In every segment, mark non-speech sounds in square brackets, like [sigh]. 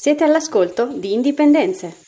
Siete all'ascolto di Indipendenze.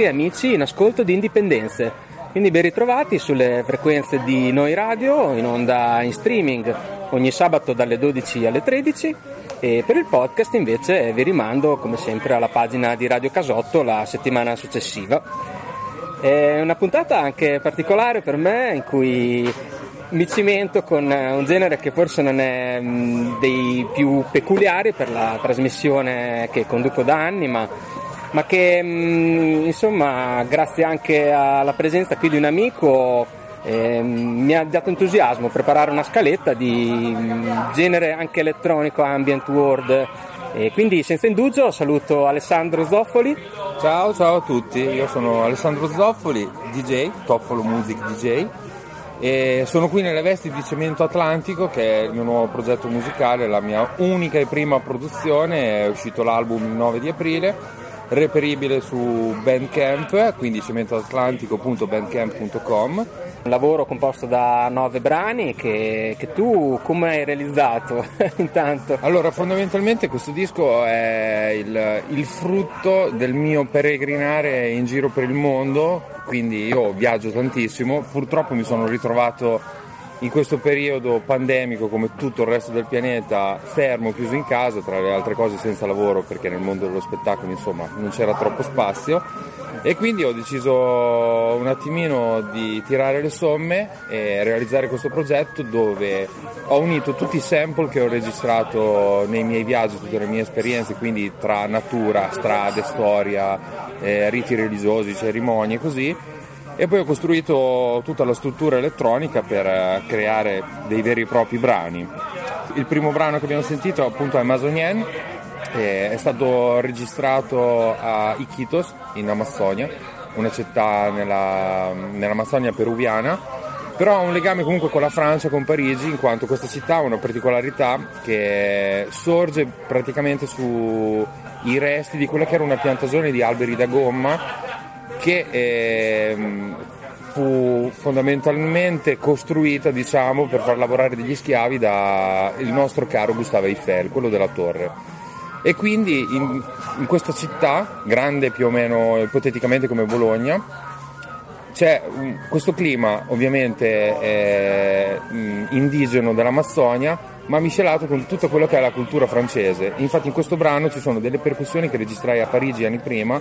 Amiche e amici in ascolto di Indipendenze. Quindi ben ritrovati sulle frequenze di Noi Radio, in onda in streaming ogni sabato dalle 12 alle 13 e per il podcast invece vi rimando come sempre alla pagina di Radio Casotto la settimana successiva. È una puntata anche particolare per me in cui mi cimento con un genere che forse non è dei più peculiari per la trasmissione che conduco da anni, ma, ma che mm, insomma grazie anche alla presenza qui di un amico eh, mi ha dato entusiasmo preparare una scaletta di mm, genere anche elettronico, ambient world. E quindi senza indugio saluto Alessandro Zoffoli. Ciao, ciao a tutti, io sono Alessandro Zoffoli, DJ, Toffolo Music DJ e sono qui nelle vesti di Cemento Atlantico che è il mio nuovo progetto musicale, la mia unica e prima produzione, è uscito l'album il 9 di aprile, reperibile su Bandcamp, quindi cementoatlantico.bandcamp.com un lavoro composto da nove brani che, che tu come hai realizzato [laughs] intanto? Allora, fondamentalmente questo disco è il, il, frutto del mio peregrinare in giro per il mondo, quindi io viaggio tantissimo, purtroppo mi sono ritrovato in questo periodo pandemico come tutto il resto del pianeta fermo, chiuso in casa, tra le altre cose senza lavoro perché nel mondo dello spettacolo insomma non c'era troppo spazio. E quindi ho deciso un attimino di tirare le somme e realizzare questo progetto dove ho unito tutti i sample che ho registrato nei miei viaggi, tutte le mie esperienze, quindi tra natura, strade, storia, eh, riti religiosi, cerimonie e così e poi ho costruito tutta la struttura elettronica per eh, creare dei veri e propri brani. Il primo brano che abbiamo sentito appunto è Amazonien, è stato registrato a Iquitos in Amazzonia, una città nella, nell'Amazzonia peruviana, però ha un legame comunque con la Francia, con Parigi, in quanto questa città ha una particolarità che sorge praticamente sui resti di quella che era una piantagione di alberi da gomma che eh, fu fondamentalmente costruita diciamo, per far lavorare degli schiavi dal nostro caro Gustavo Eiffel, quello della torre. E quindi in, in questa città, grande più o meno ipoteticamente come Bologna, c'è questo clima ovviamente eh, indigeno dell'Amazzonia ma miscelato con tutto quello che è la cultura francese. Infatti in questo brano ci sono delle percussioni che registrai a Parigi anni prima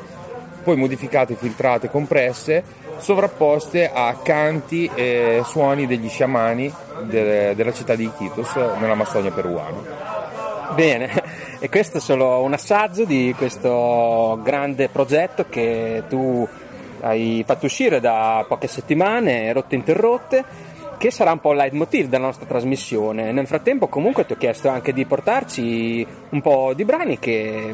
poi modificate, filtrate, compresse, sovrapposte a canti e suoni degli sciamani de- della città di Iquitos nell'Amazzonia peruana. Bene, [laughs] e questo è solo un assaggio di questo grande progetto che tu hai fatto uscire da poche settimane, rotte interrotte, che sarà un po' il leitmotiv della nostra trasmissione. Nel frattempo comunque ti ho chiesto anche di portarci un po' di brani che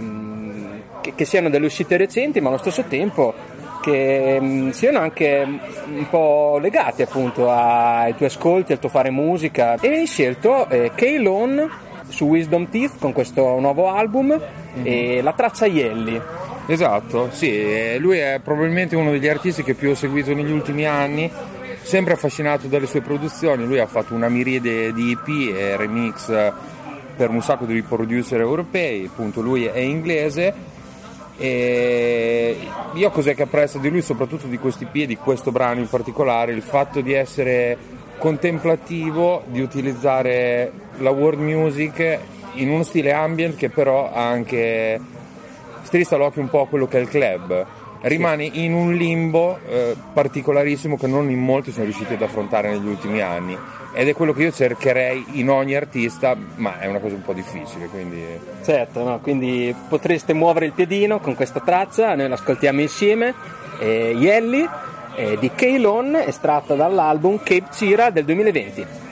che, che siano delle uscite recenti, ma allo stesso tempo che mh, mm, siano anche un po' legati appunto ai tuoi ascolti, al tuo fare musica. E hai scelto eh, K-Lone su Wisdom Teeth con questo nuovo album mm-hmm. e la traccia Yelly. Esatto, sì, lui è probabilmente uno degli artisti che più ho seguito negli ultimi anni, sempre affascinato dalle sue produzioni, lui ha fatto una miriade di EP e remix per un sacco di producer europei, appunto lui è inglese e io cos'è che apprezzo di lui, soprattutto di questi piedi, di questo brano in particolare, il fatto di essere contemplativo, di utilizzare la world music in uno stile ambient che però anche strizza l'occhio un po' a quello che è il club. Rimane in un limbo eh, particolarissimo che non in molti sono riusciti ad affrontare negli ultimi anni ed è quello che io cercherei in ogni artista, ma è una cosa un po' difficile. Quindi... Certo, no? quindi potreste muovere il piedino con questa traccia, noi l'ascoltiamo insieme. Eh, Yelly eh, di Keylon, estratta dall'album Cape Cira del 2020.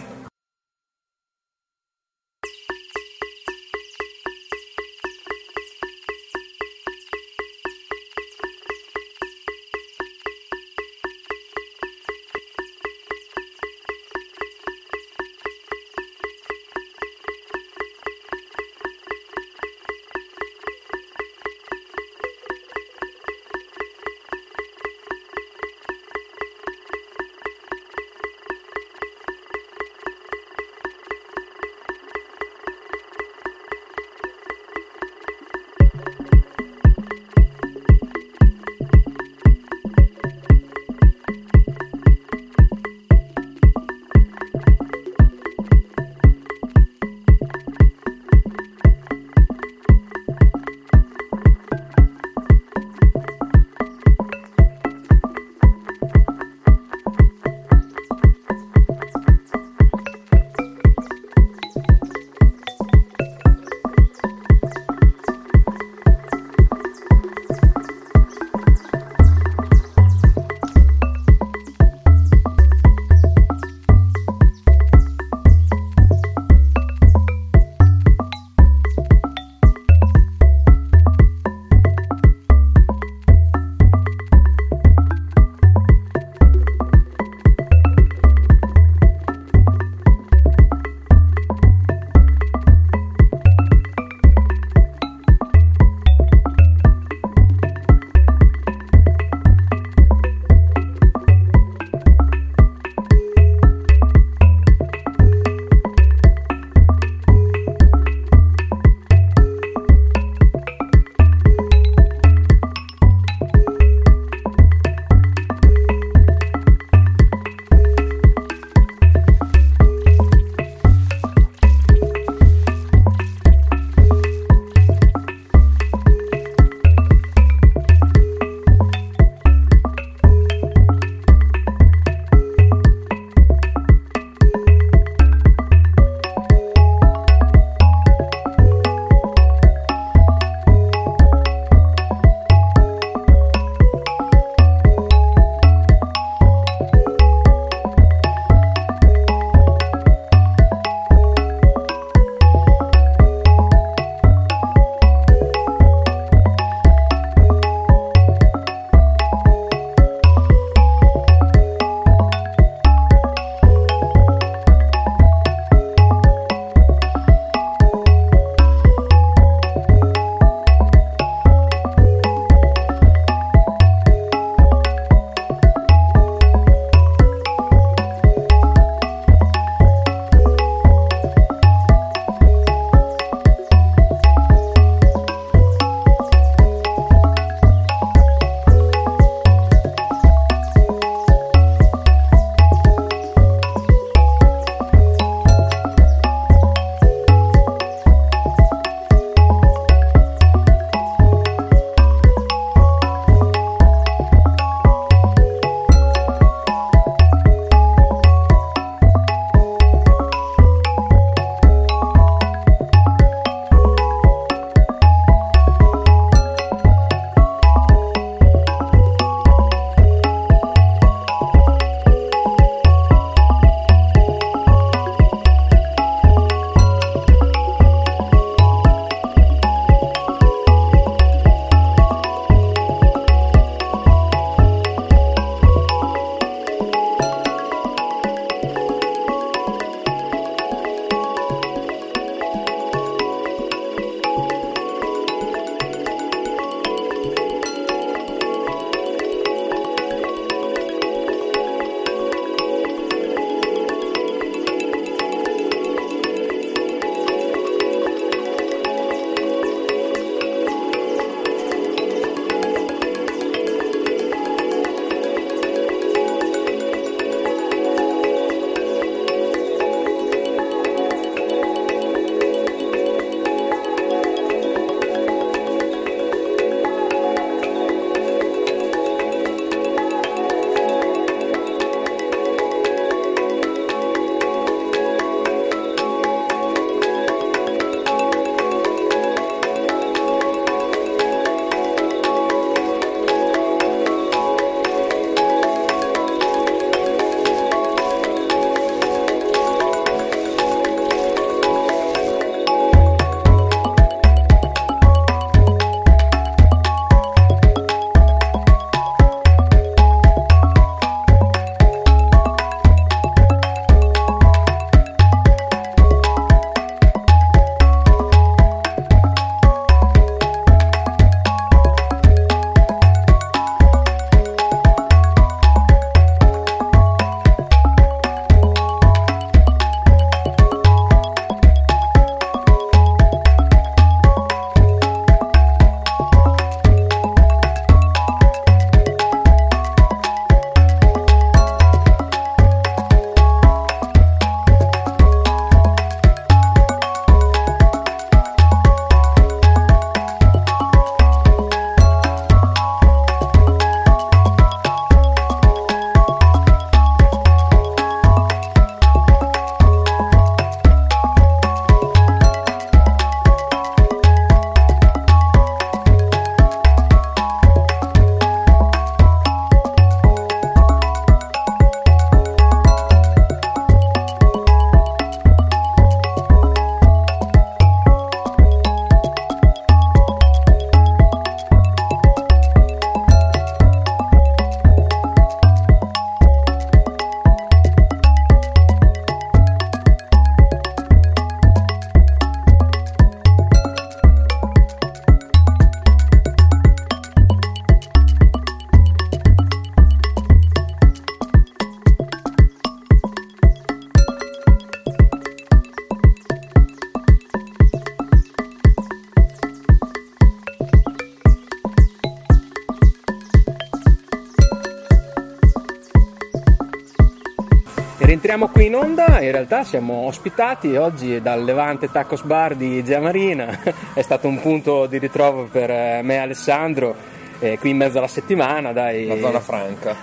Rientriamo qui in onda, in realtà siamo ospitati oggi dal Levante Tacos Bar di Gia Marina, [laughs] è stato un punto di ritrovo per eh, me e Alessandro, eh, qui in mezzo alla settimana, dai. La zona franca.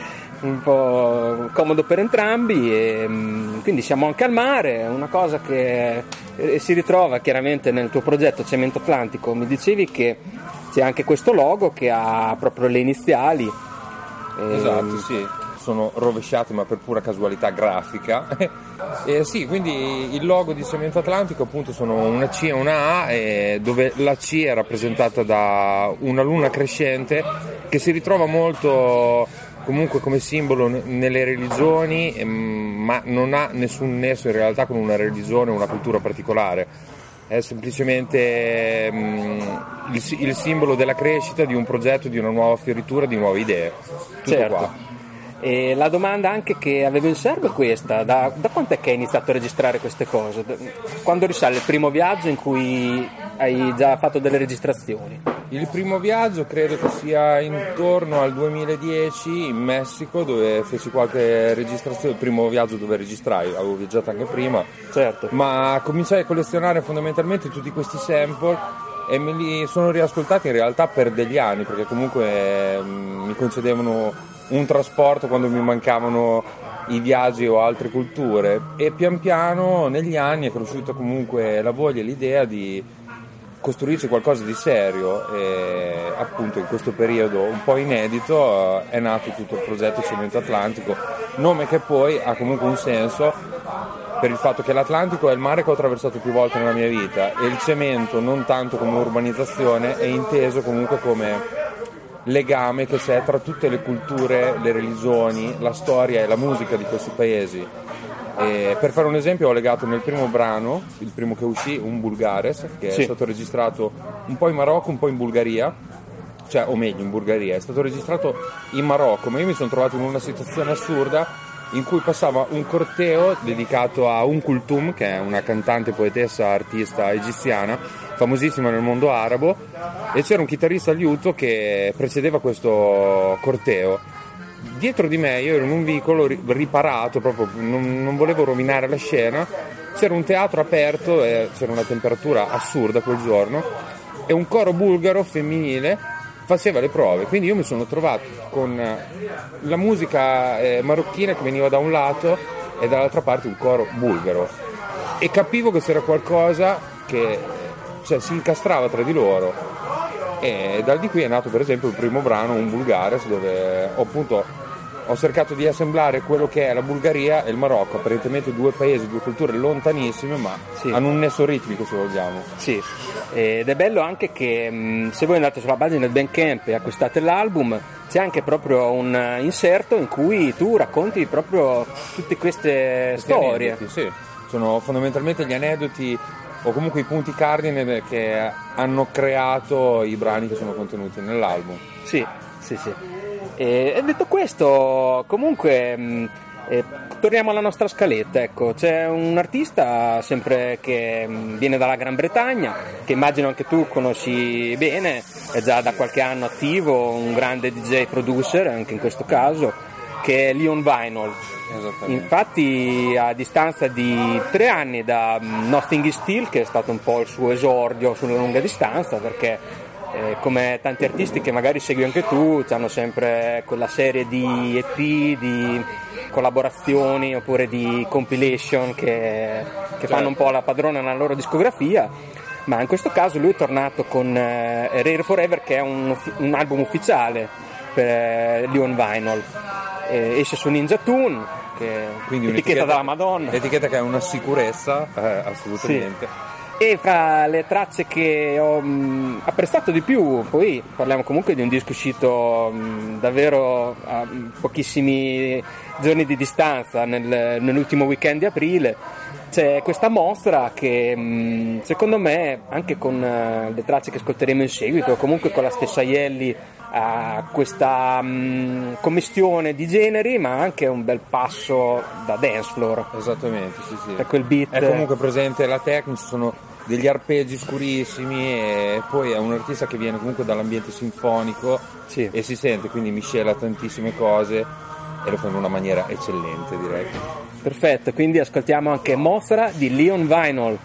[laughs] un po' comodo per entrambi e mm, quindi siamo anche al mare, una cosa che eh, si ritrova chiaramente nel tuo progetto Cemento Atlantico, mi dicevi che c'è anche questo logo che ha proprio le iniziali. Esatto, sì, sono rovesciati ma per pura casualità grafica. [laughs] e sì, quindi il logo di Cemento Atlantico appunto sono una C e una A dove la C è rappresentata da una luna crescente che si ritrova molto comunque come simbolo nelle religioni, ehm, ma non ha nessun nesso in realtà con una religione o una cultura particolare. È semplicemente um, il, il, simbolo della crescita di un progetto, di una nuova fioritura, di nuove idee. Tutto certo. qua. E la domanda anche che avevo in serbo è questa, da, da quanto è che hai iniziato a registrare queste cose? Quando risale il primo viaggio in cui hai già fatto delle registrazioni? Il primo viaggio credo che sia intorno al 2010 in Messico dove feci qualche registrazione, il primo viaggio dove registrai, avevo viaggiato anche prima, certo. ma cominciai a collezionare fondamentalmente tutti questi sample e me li sono riascoltati in realtà per degli anni perché comunque mm, mi concedevano un trasporto quando mi mancavano i viaggi o altre culture. E pian piano negli anni è cresciuta comunque la voglia e l'idea di costruirci qualcosa di serio. E appunto in questo periodo un po' inedito eh, è nato tutto il progetto Cemento Atlantico, nome che poi ha comunque un senso per il fatto che l'Atlantico è il mare che ho attraversato più volte nella mia vita e il cemento non tanto come urbanizzazione è inteso comunque come legame che c'è tra tutte le culture, le religioni, la storia e la musica di questi paesi. E per fare un esempio ho legato nel primo brano, il primo che uscì, un Bulgares, che sì. è stato registrato un po' in Marocco, un po' in Bulgaria, cioè o meglio in Bulgaria, è stato registrato in Marocco, ma io mi sono trovato in una situazione assurda in cui passava un corteo dedicato a Un Kultum, che è una cantante, poetessa, artista egiziana, famosissima nel mondo arabo, e c'era un chitarrista liuto che precedeva questo corteo. Dietro di me io ero in un vicolo riparato, proprio non, non volevo rovinare la scena, c'era un teatro aperto, e c'era una temperatura assurda quel giorno e un coro bulgaro femminile faceva le prove, quindi io mi sono trovato con la musica eh, marocchina che veniva da un lato e dall'altra parte un coro bulgaro. E capivo che c'era qualcosa che cioè, si incastrava tra di loro. E da di qui è nato per esempio il primo brano, un Bulgares, dove ho appunto ho cercato di assemblare quello che è la Bulgaria e il Marocco, apparentemente due paesi, due culture lontanissime, ma sì. hanno un nesso ritmico se vogliamo. Sì, ed è bello anche che se voi andate sulla pagina del Bandcamp e acquistate l'album, c'è anche proprio un inserto in cui tu racconti proprio tutte queste Questi storie. Aneddoti, sì. Sono fondamentalmente gli aneddoti o comunque i punti cardine che hanno creato i brani che sono contenuti nell'album. Sì, sì, sì. E detto questo, comunque, mm, eh, torniamo alla nostra scaletta. Ecco. C'è un artista sempre che mm, viene dalla Gran Bretagna, che immagino anche tu conosci bene, è già da qualche anno attivo, un grande DJ producer anche in questo caso, che è Leon Vinyl. Infatti a distanza di tre anni da mm, Nothing is Still, che è stato un po' il suo esordio sulla lunga distanza, perché eh, come tanti artisti che magari segui anche tu, hanno sempre quella serie di EP, di collaborazioni oppure di compilation che, che fanno un po' la padrona nella loro discografia. Ma in questo caso lui è tornato con eh, Rare Forever che è un, un album ufficiale per eh, Leon Vinyl. Eh, esce su Ninja Tune, che è un'etichetta della Madonna. L'etichetta che è una sicurezza, eh, assolutamente. Sì e fra le tracce che ho mh, apprezzato di più, poi parliamo comunque di un disco uscito mh, davvero a pochissimi giorni di distanza nel, nell'ultimo weekend di aprile, c'è questa mostra che mh, secondo me anche con uh, le tracce che ascolteremo in seguito, comunque con la stessa Ielli ha questa mh, commistione di generi ma anche un bel passo da dance floor esattamente sì, sì. per quel beat è comunque presente la tecnica sono degli arpeggi scurissimi e poi è un artista che viene comunque dall'ambiente sinfonico sì. e si sente quindi miscela tantissime cose e lo fanno in una maniera eccellente direi. Perfetto, quindi ascoltiamo anche Mothra di Leon Vinyl.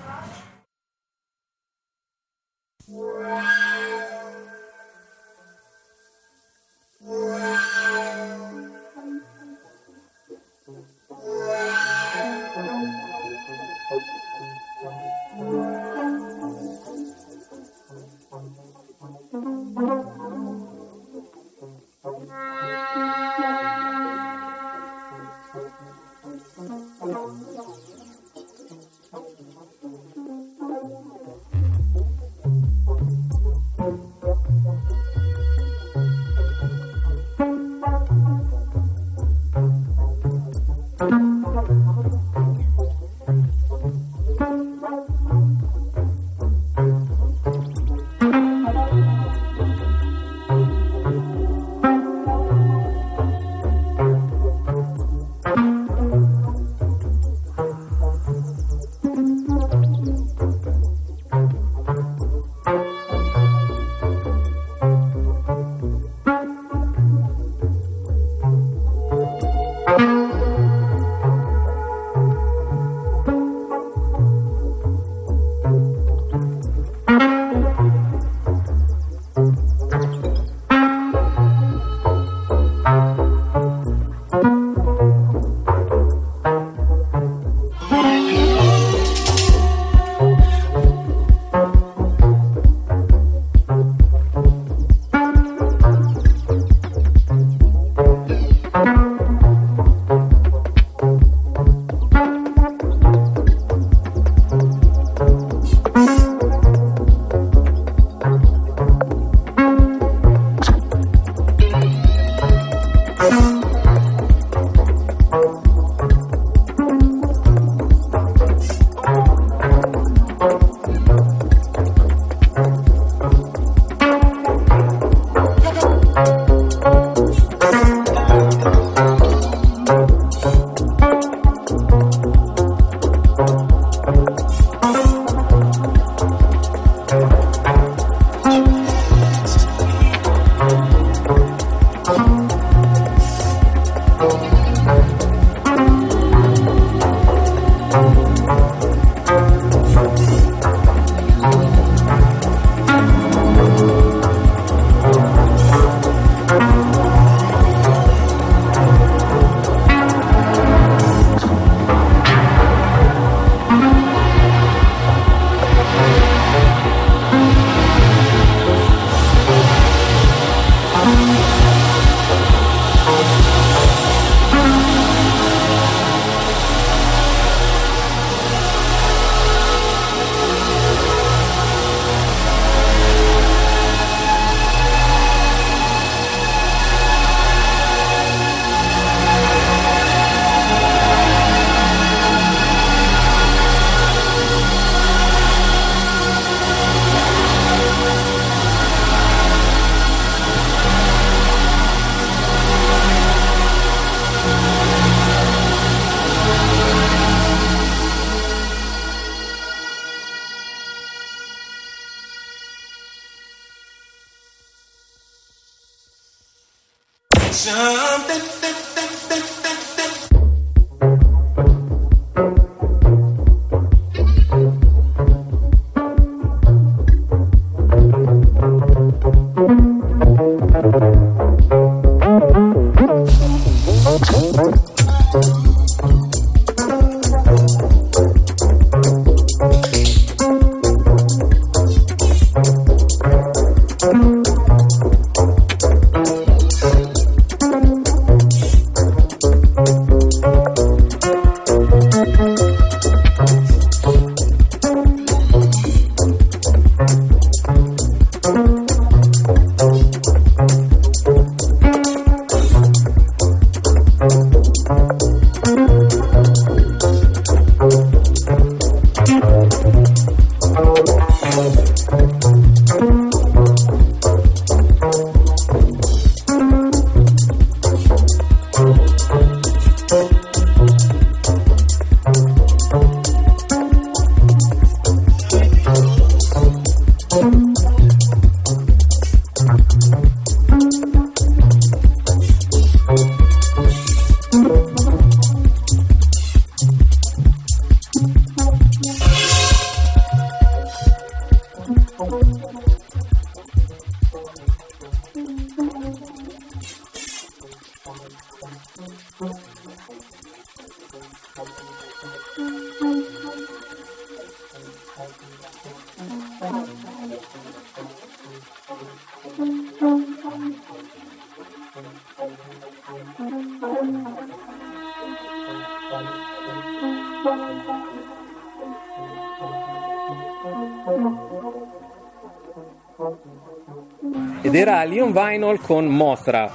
Ed era Leon Vinyl con Mothra.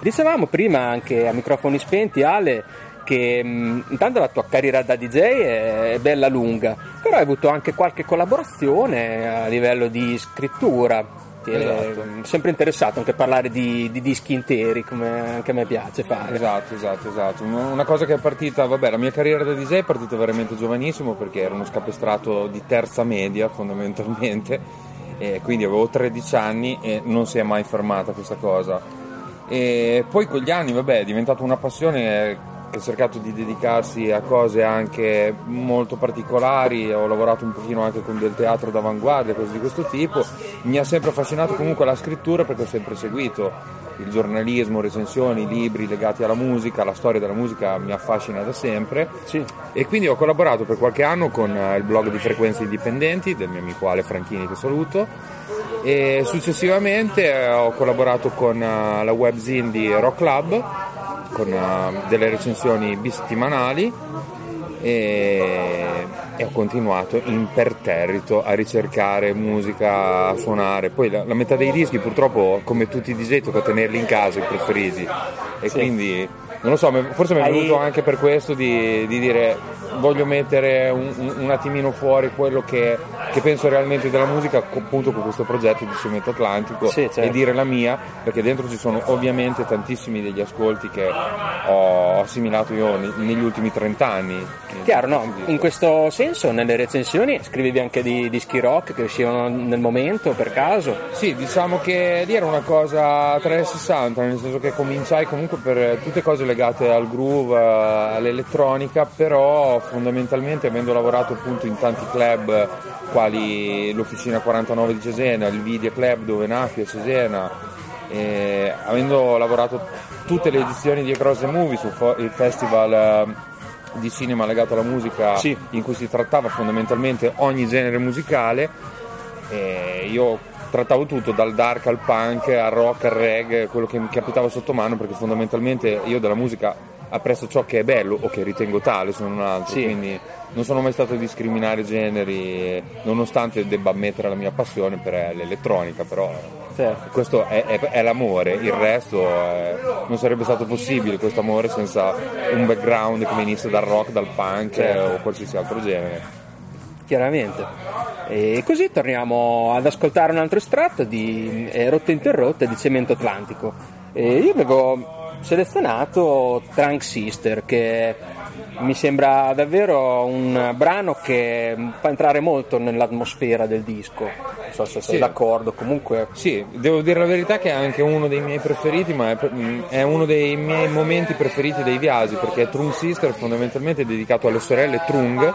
Dicevamo prima anche a microfoni spenti, Ale, che mh, intanto la tua carriera da DJ è, è bella lunga, però hai avuto anche qualche collaborazione a livello di scrittura. Esatto. sempre interessato anche parlare di, di dischi interi, come anche a me piace fare. Esatto, esatto, esatto. Una cosa che è partita, vabbè, la mia carriera da DJ è partita veramente giovanissimo perché ero uno scapestrato di terza media fondamentalmente, e quindi avevo 13 anni e non si è mai fermata questa cosa. E poi con gli anni, vabbè, è diventata una passione che ho cercato di dedicarsi a cose anche molto particolari, ho lavorato un pochino anche con del teatro d'avanguardia, cose di questo tipo. Mi ha sempre affascinato comunque la scrittura perché ho sempre seguito il giornalismo, recensioni, libri legati alla musica, la storia della musica mi affascina da sempre. Sì. E quindi ho collaborato per qualche anno con eh, il blog di Frequenze Indipendenti del mio amico Ale Franchini che saluto e successivamente eh, ho collaborato con eh, la webzine di Rock Club con delle recensioni bisettimanali e, e ho continuato imperterrito a ricercare musica, a suonare. Poi la, la metà dei dischi purtroppo come tutti i DJ tocca tenerli in casa i preferiti e Sì. quindi non lo so, forse mi è venuto anche per questo di, di dire voglio mettere un, un- attimino fuori quello che, che penso realmente della musica appunto con questo progetto di Cemento Atlantico Sì, certo. e dire la mia perché dentro ci sono ovviamente tantissimi degli ascolti che ho assimilato io ne- negli ultimi 30 anni. Chiaro, no? In questo senso, nelle recensioni scrivevi anche di dischi rock che uscivano nel momento per caso. Sì, diciamo che lì era una cosa a 360, nel senso che cominciai comunque per tutte cose legate al groove, eh, all'elettronica, però fondamentalmente avendo lavorato appunto in tanti club quali l'Officina 49 di Cesena, il Video Club dove nacque a Cesena, avendo lavorato tutte le edizioni di Across the Movie sul festival eh, di cinema legato alla musica Sì. in cui si trattava fondamentalmente ogni genere musicale, io trattavo tutto dal dark al punk al rock al reggae quello che mi capitava sotto mano perché fondamentalmente io della musica apprezzo ciò che è bello o che ritengo tale se non altro Sì. quindi non sono mai stato a discriminare generi nonostante debba ammettere la mia passione per l'elettronica però Certo. questo è, è- è l'amore il resto eh, non sarebbe stato possibile questo amore senza un background che venisse dal rock dal punk Certo. o qualsiasi altro genere Chiaramente. E così torniamo ad ascoltare un altro estratto di eh, Rotte Interrotte di Cemento Atlantico. E io avevo selezionato Trunk Sister, che mi sembra davvero un brano che fa entrare molto nell'atmosfera del disco. Non so se sei Sì. d'accordo, comunque. Sì, devo dire la verità che è anche uno dei miei preferiti, ma è, è uno dei miei momenti preferiti dei viaggi, perché Trung Sister fondamentalmente è dedicato alle sorelle Trung,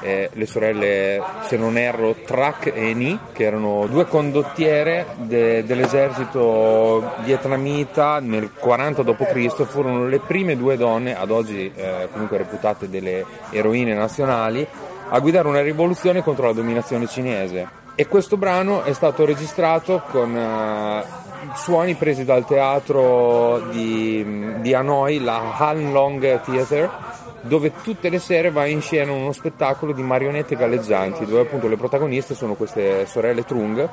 eh, le sorelle, se non erro, Trak e Ni, che erano due condottiere de- dell'esercito vietnamita nel 40 d.C., furono le prime due donne, ad oggi eh, comunque reputate delle eroine nazionali, a guidare una rivoluzione contro la dominazione cinese. E questo brano è stato registrato con eh, suoni presi dal teatro di, di Hanoi, la Han Long Theatre, dove tutte le sere va in scena uno spettacolo di marionette galleggianti, dove appunto le protagoniste sono queste sorelle Trung.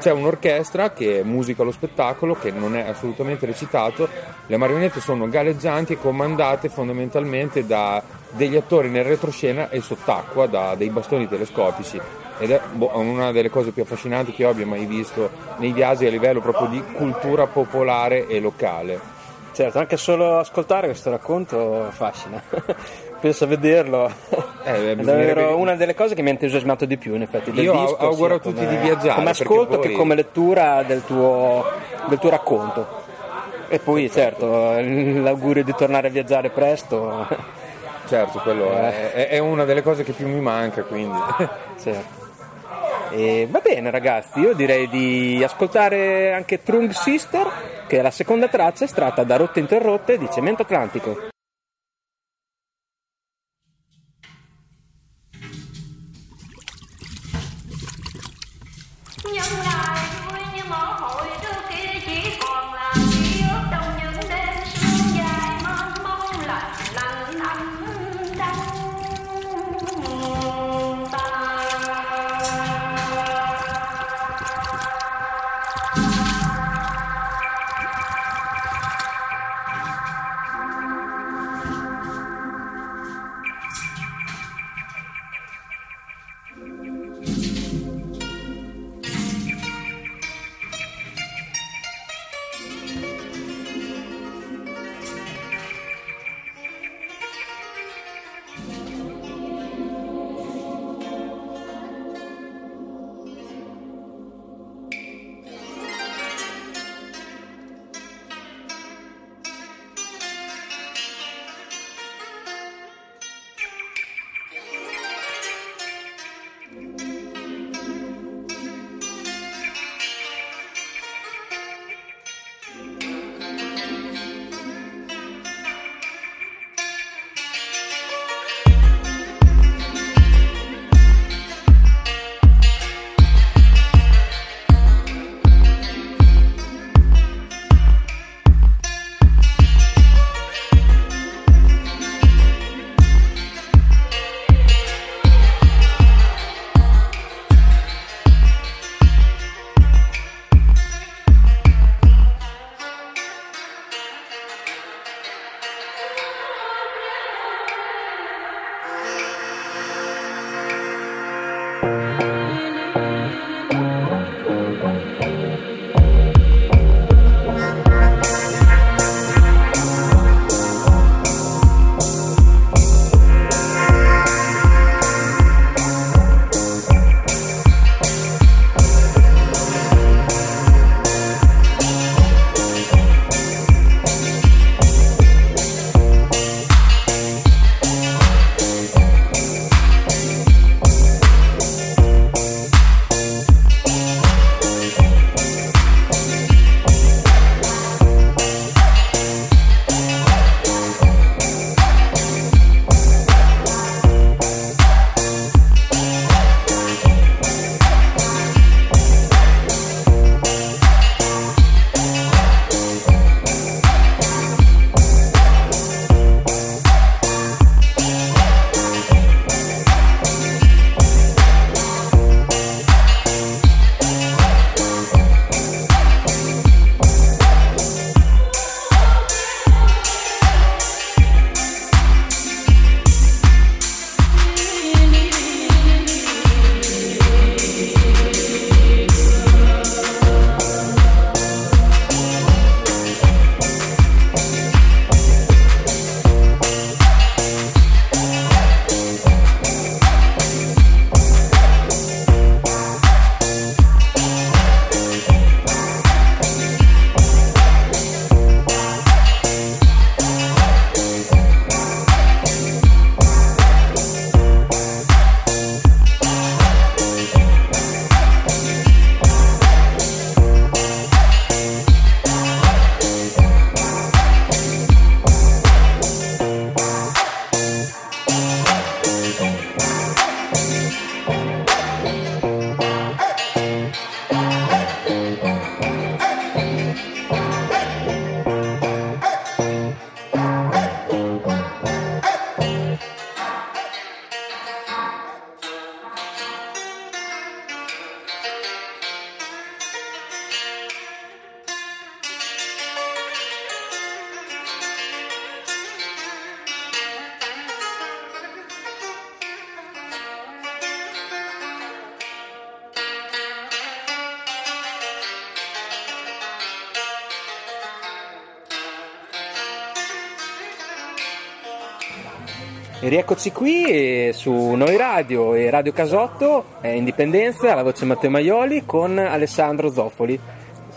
C'è un'orchestra che musica lo spettacolo, che non è assolutamente recitato. Le marionette sono galleggianti e comandate fondamentalmente da degli attori nel retroscena e sott'acqua, da dei bastoni telescopici. Ed è boh, una delle cose più affascinanti che io abbia mai visto nei viaggi a livello proprio di cultura popolare e locale. Certo, anche solo ascoltare questo racconto affascina. [laughs] Penso a vederlo. Eh, è davvero una delle cose che mi ha entusiasmato di più, in effetti. Del Io disco, au- auguro a tutti come- di viaggiare, Come ascolto poi- che come lettura del tuo, del tuo racconto. E poi, certo, l'augurio di tornare a viaggiare presto. [laughs] Certo, quello Eh. è, è- è una delle cose che più mi manca, quindi. [laughs] certo. E va bene, ragazzi, io direi di ascoltare anche Trung Sister che è la seconda traccia estratta da Rotte Interrotte di Cemento Atlantico. nhân rieccoci qui eh, su Noi Radio e Radio Casotto, Indipendenza, la voce Matteo Maioli con Alessandro Zoffoli.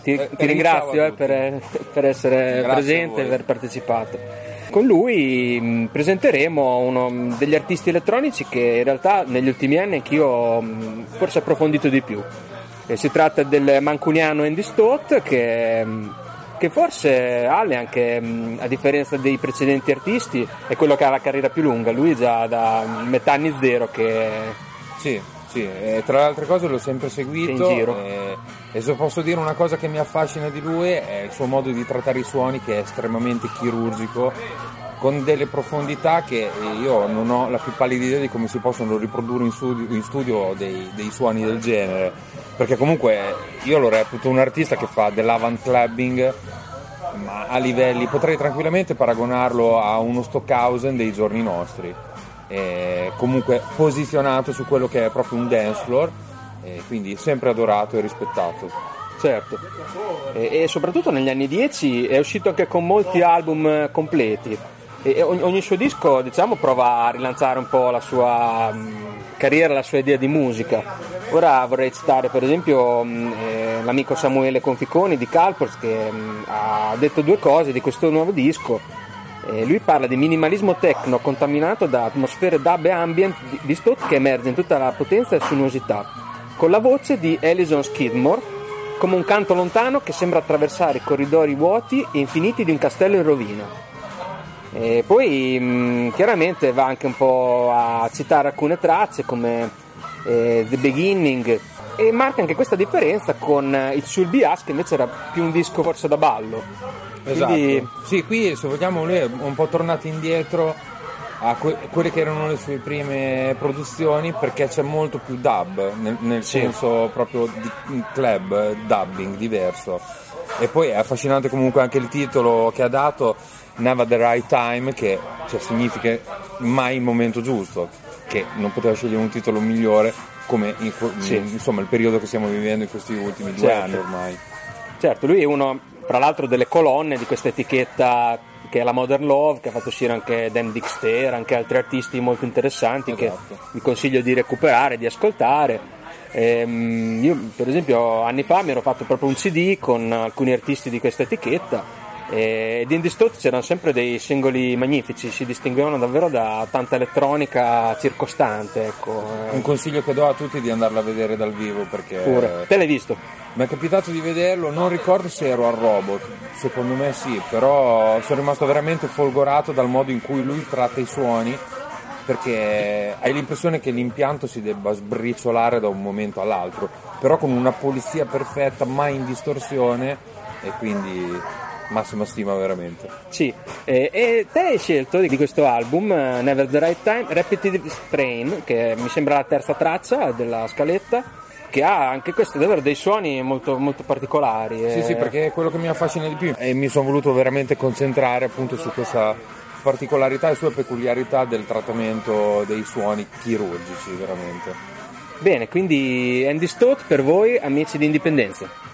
Ti, Eh, ti ringrazio eh, per, [laughs] per essere Grazie presente e aver partecipato. Con lui mh, presenteremo uno degli artisti elettronici che in realtà negli ultimi anni anch'io forse ho approfondito di più. E si tratta del mancuniano Andy Stott che mh, che forse Ale anche mh, a differenza dei precedenti artisti è quello che ha la carriera più lunga, lui già da metà anni zero che Sì, sì, e tra le altre cose l'ho sempre seguito. In giro. e, e se posso dire una cosa che mi affascina di lui è il suo modo di trattare i suoni che è estremamente chirurgico con delle profondità che io non ho la più pallida idea di come si possono riprodurre in studio, in studio dei, dei suoni del genere perché comunque io lo reputo un artista che fa dell'avant clubbing ma a livelli potrei tranquillamente paragonarlo a uno Stockhausen dei giorni nostri Eh, comunque posizionato su quello che è proprio un dance floor e quindi sempre adorato e rispettato certo. E, e soprattutto negli anni 10 è uscito anche con molti album eh, completi. E ogni, ogni suo disco diciamo, prova a rilanciare un po' la sua mh, carriera, la sua idea di musica. Ora vorrei citare per esempio mh, eh, l'amico Samuele Conficoni di Calpers che mh, ha detto due cose di questo nuovo disco. Eh, lui parla di minimalismo techno contaminato da atmosfere dub e ambient di, di Stott che emerge in tutta la potenza e sinuosità, con la voce di Alison Skidmore come un canto lontano che sembra attraversare i corridoi vuoti e infiniti di un castello in rovina. E poi mh, chiaramente va anche un po' a citare alcune tracce come eh, The Beginning e marca anche questa differenza con eh, It Should Be Us che invece era più un disco forse da ballo. Esatto. Quindi- Sì, qui se vogliamo lui è un po' tornato indietro a que- quelle che erano le sue prime produzioni perché c'è molto più dub, nel, nel Sì. senso proprio di club, dubbing diverso. E poi è affascinante comunque anche il titolo che ha dato, Never the Right Time, che cioè, significa mai il momento giusto, che non poteva scegliere un titolo migliore come in Sì. insomma il periodo che stiamo vivendo in questi ultimi due Certo. anni ormai. Certo, lui è uno, tra l'altro, delle colonne di questa etichetta che è la Modern Love, che ha fatto uscire anche Dan Dixter, anche altri artisti molto interessanti Esatto. che vi consiglio di recuperare, di ascoltare. Ehm, io, per esempio, anni fa mi ero fatto proprio un CD con alcuni artisti di questa etichetta. E di Indie Stott c'erano sempre dei singoli magnifici, si distinguevano davvero da tanta elettronica circostante. Ecco. Un consiglio che do a tutti è di andarla a vedere dal vivo perché Pure. Te l'hai visto? mi è capitato di vederlo, non ricordo se ero al robot, secondo me sì, però sono rimasto veramente folgorato dal modo in cui lui tratta i suoni perché hai l'impressione che l'impianto si debba sbriciolare da un momento all'altro, però con una polizia perfetta, mai in distorsione e quindi massima stima veramente. Sì, eh, e te hai scelto di questo album, eh, Never the Right Time, Repetitive Strain, che mi sembra la terza traccia della scaletta, che ha anche questo davvero dei suoni molto, molto particolari. Sì, eh. sì, perché è quello che mi affascina di più e mi sono voluto veramente concentrare appunto su questa particolarità e sue peculiarità del trattamento dei suoni chirurgici, veramente. Bene, quindi Andy Stott per voi, amici di Indipendenza.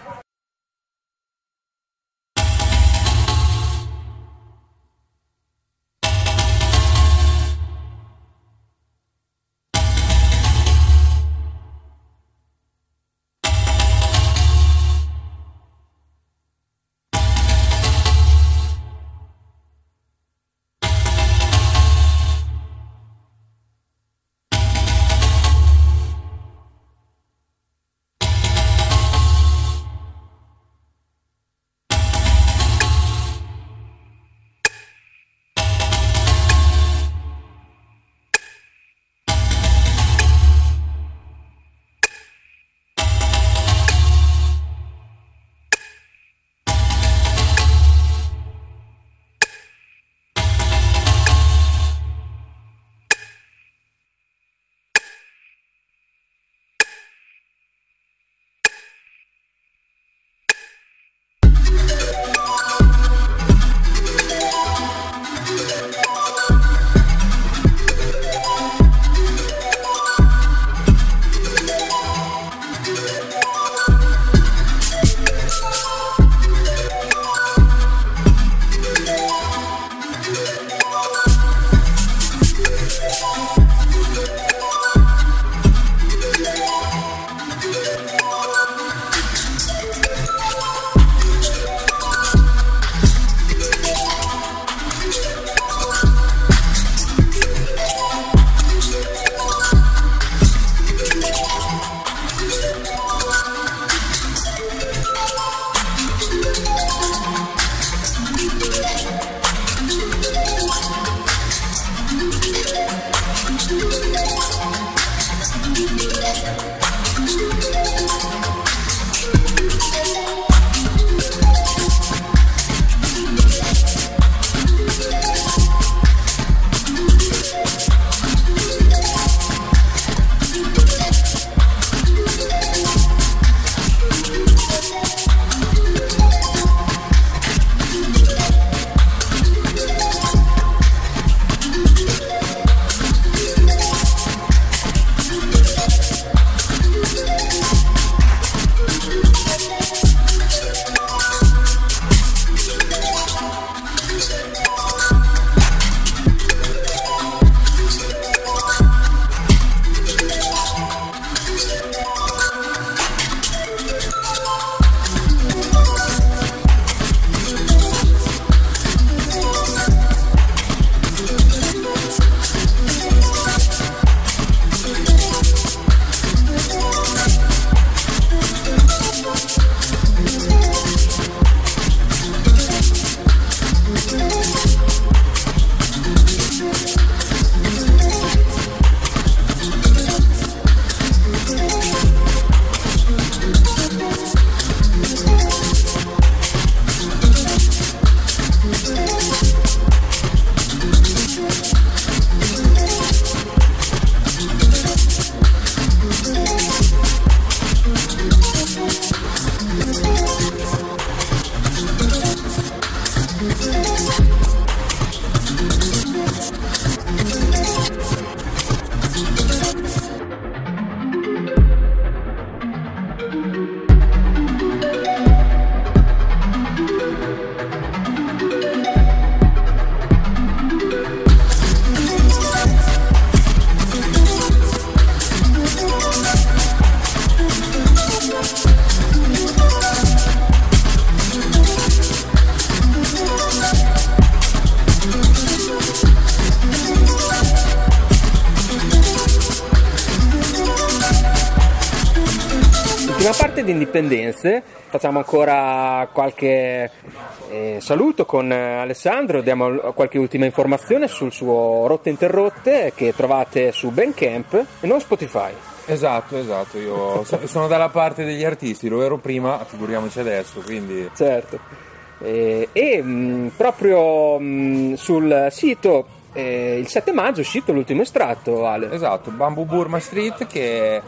Indipendenze, facciamo ancora qualche eh, saluto con Alessandro, diamo qualche ultima informazione sul suo Rotte Interrotte che trovate su Bandcamp e non Spotify. Esatto, esatto, io [laughs] so- sono dalla parte degli artisti, lo ero prima, figuriamoci adesso, quindi Certo. Eh, e mh, proprio mh, sul sito eh, il 7 maggio è uscito l'ultimo estratto, Ale. Esatto, Bamboo Burma Street che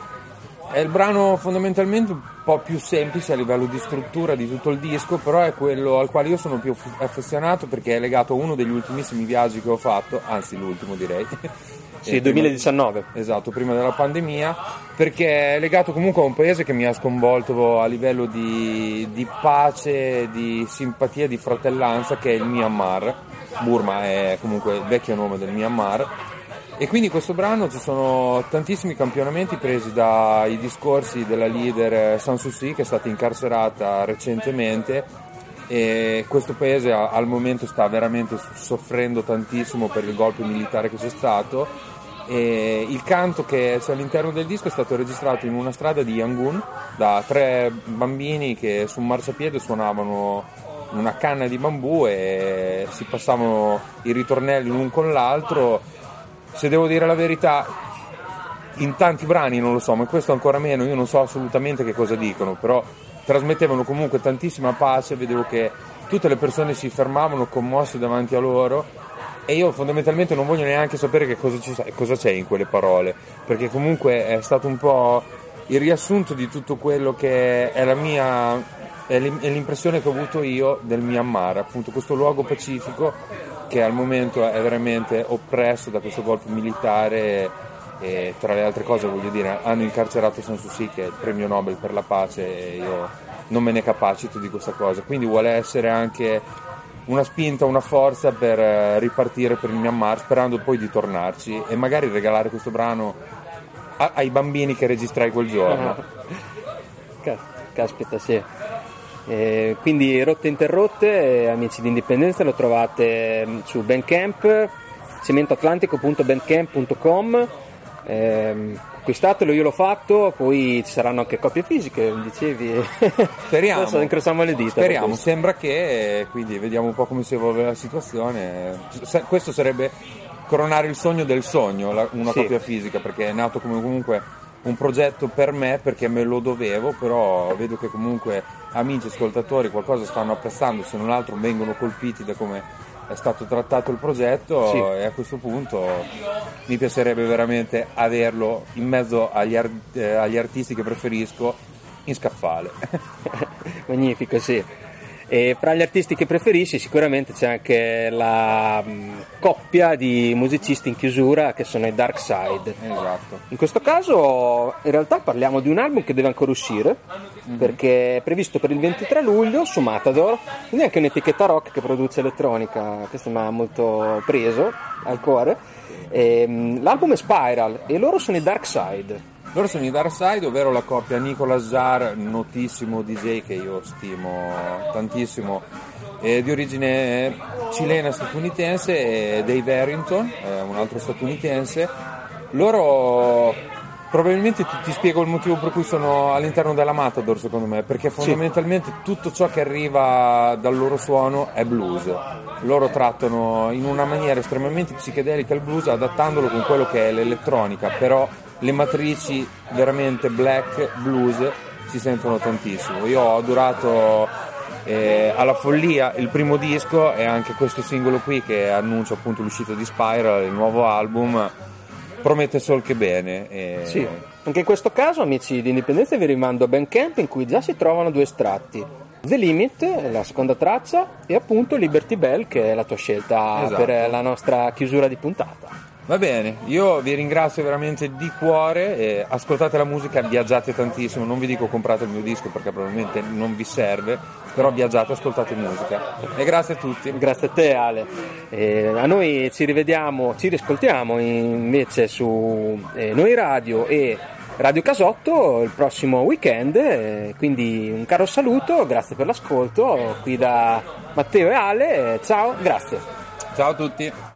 è il brano fondamentalmente un po' più semplice a livello di struttura di tutto il disco, però è quello al quale io sono più aff- affezionato perché è legato a uno degli ultimissimi viaggi che ho fatto, anzi l'ultimo direi. [laughs] Sì, Eh, prima- 2019. Esatto, prima della pandemia, perché è legato comunque a un paese che mi ha sconvolto a livello di, di pace, di simpatia, di fratellanza, che è il Myanmar. Burma è comunque il vecchio nome del Myanmar. E quindi in questo brano ci sono tantissimi campionamenti presi dai discorsi della leader San Suu Kyi che è stata incarcerata recentemente. E questo paese al momento sta veramente soffrendo tantissimo per il golpe militare che c'è stato. E il canto che c'è all'interno del disco è stato registrato in una strada di Yangon da tre bambini che su un marciapiede suonavano una canna di bambù e si passavano i ritornelli l'un con l'altro se devo dire la verità in tanti brani non lo so, ma in questo ancora meno, io non so assolutamente che cosa dicono, però trasmettevano comunque tantissima pace, vedevo che tutte le persone si fermavano commosse davanti a loro e io fondamentalmente non voglio neanche sapere che cosa, ci sa- cosa c'è in quelle parole, perché comunque è stato un po' il riassunto di tutto quello che è la mia è l'impressione che ho avuto io del Myanmar, appunto questo luogo pacifico che al momento è veramente oppresso da questo golpe militare e tra le altre cose voglio dire hanno incarcerato San Suu Kyi che è il premio Nobel per la pace e io non me ne capacito di questa cosa quindi vuole essere anche una spinta, una forza per eh, ripartire per il Myanmar sperando poi di tornarci e magari regalare questo brano a- ai bambini che registrai quel giorno [laughs] Cas- Caspita, sì. Eh, quindi Rotte Interrotte, eh, amici di Indipendenza, lo trovate mm, su Bandcamp, cementoatlantico.bandcamp.com. Ehm, acquistatelo, io l'ho fatto, poi ci saranno anche copie fisiche, dicevi. [laughs] Speriamo. Adesso incrociamo le dita. Speriamo, sembra che, eh, quindi vediamo un po' come si evolve la situazione. Questo sarebbe coronare il sogno del sogno, una Sì. copia fisica, perché è nato come comunque un progetto per me, perché me lo dovevo, però vedo che comunque amici, ascoltatori qualcosa stanno apprezzando, se non altro vengono colpiti da come è stato trattato il progetto Sì. e a questo punto mi piacerebbe veramente averlo in mezzo agli, ar- eh, agli artisti che preferisco in scaffale. [laughs] Magnifico, sì. E fra gli artisti che preferisci sicuramente c'è anche la mm, coppia di musicisti in chiusura che sono i Dark Side. esatto. In questo caso in realtà parliamo di un album che deve ancora uscire perché è previsto per il 23 luglio su Matador, quindi anche un'etichetta rock che produce elettronica, questo mi ha molto preso al cuore. Ehm, l'album è Spiral e loro sono i Dark Side. Loro sono i Dark Side, ovvero la coppia Nicolas Zar, notissimo DJ che io stimo tantissimo, eh, di origine cilena statunitense, e Dave Harrington, eh, un altro statunitense. Loro probabilmente ti, ti spiego il motivo per cui sono all'interno della Matador secondo me, perché fondamentalmente tutto ciò che arriva dal loro suono è blues. Loro trattano in una maniera estremamente psichedelica il blues adattandolo con quello che è l'elettronica, però le matrici veramente black blues si sentono tantissimo. Io ho adorato eh, alla follia il primo disco e anche questo singolo qui che annuncia appunto l'uscita di Spiral, il nuovo album, promette sol che bene. e- Sì, anche in questo caso, amici di Indipendenza, vi rimando a Bandcamp in cui già si trovano due estratti. The Limit, la seconda traccia, e appunto Liberty Bell, che è la tua scelta Esatto. per la nostra chiusura di puntata. Va bene, io vi ringrazio veramente di cuore, e ascoltate la musica, viaggiate tantissimo, non vi dico comprate il mio disco perché probabilmente non vi serve, però viaggiate, ascoltate musica. E grazie a tutti. Grazie a te Ale. Eh, a noi ci rivediamo, ci riscoltiamo invece su eh, Noi Radio e Radio Casotto il prossimo weekend, eh, quindi un caro saluto, grazie per l'ascolto, qui da Matteo e Ale, eh, ciao, grazie. Ciao a tutti.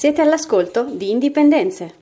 Siete all'ascolto di Indipendenze.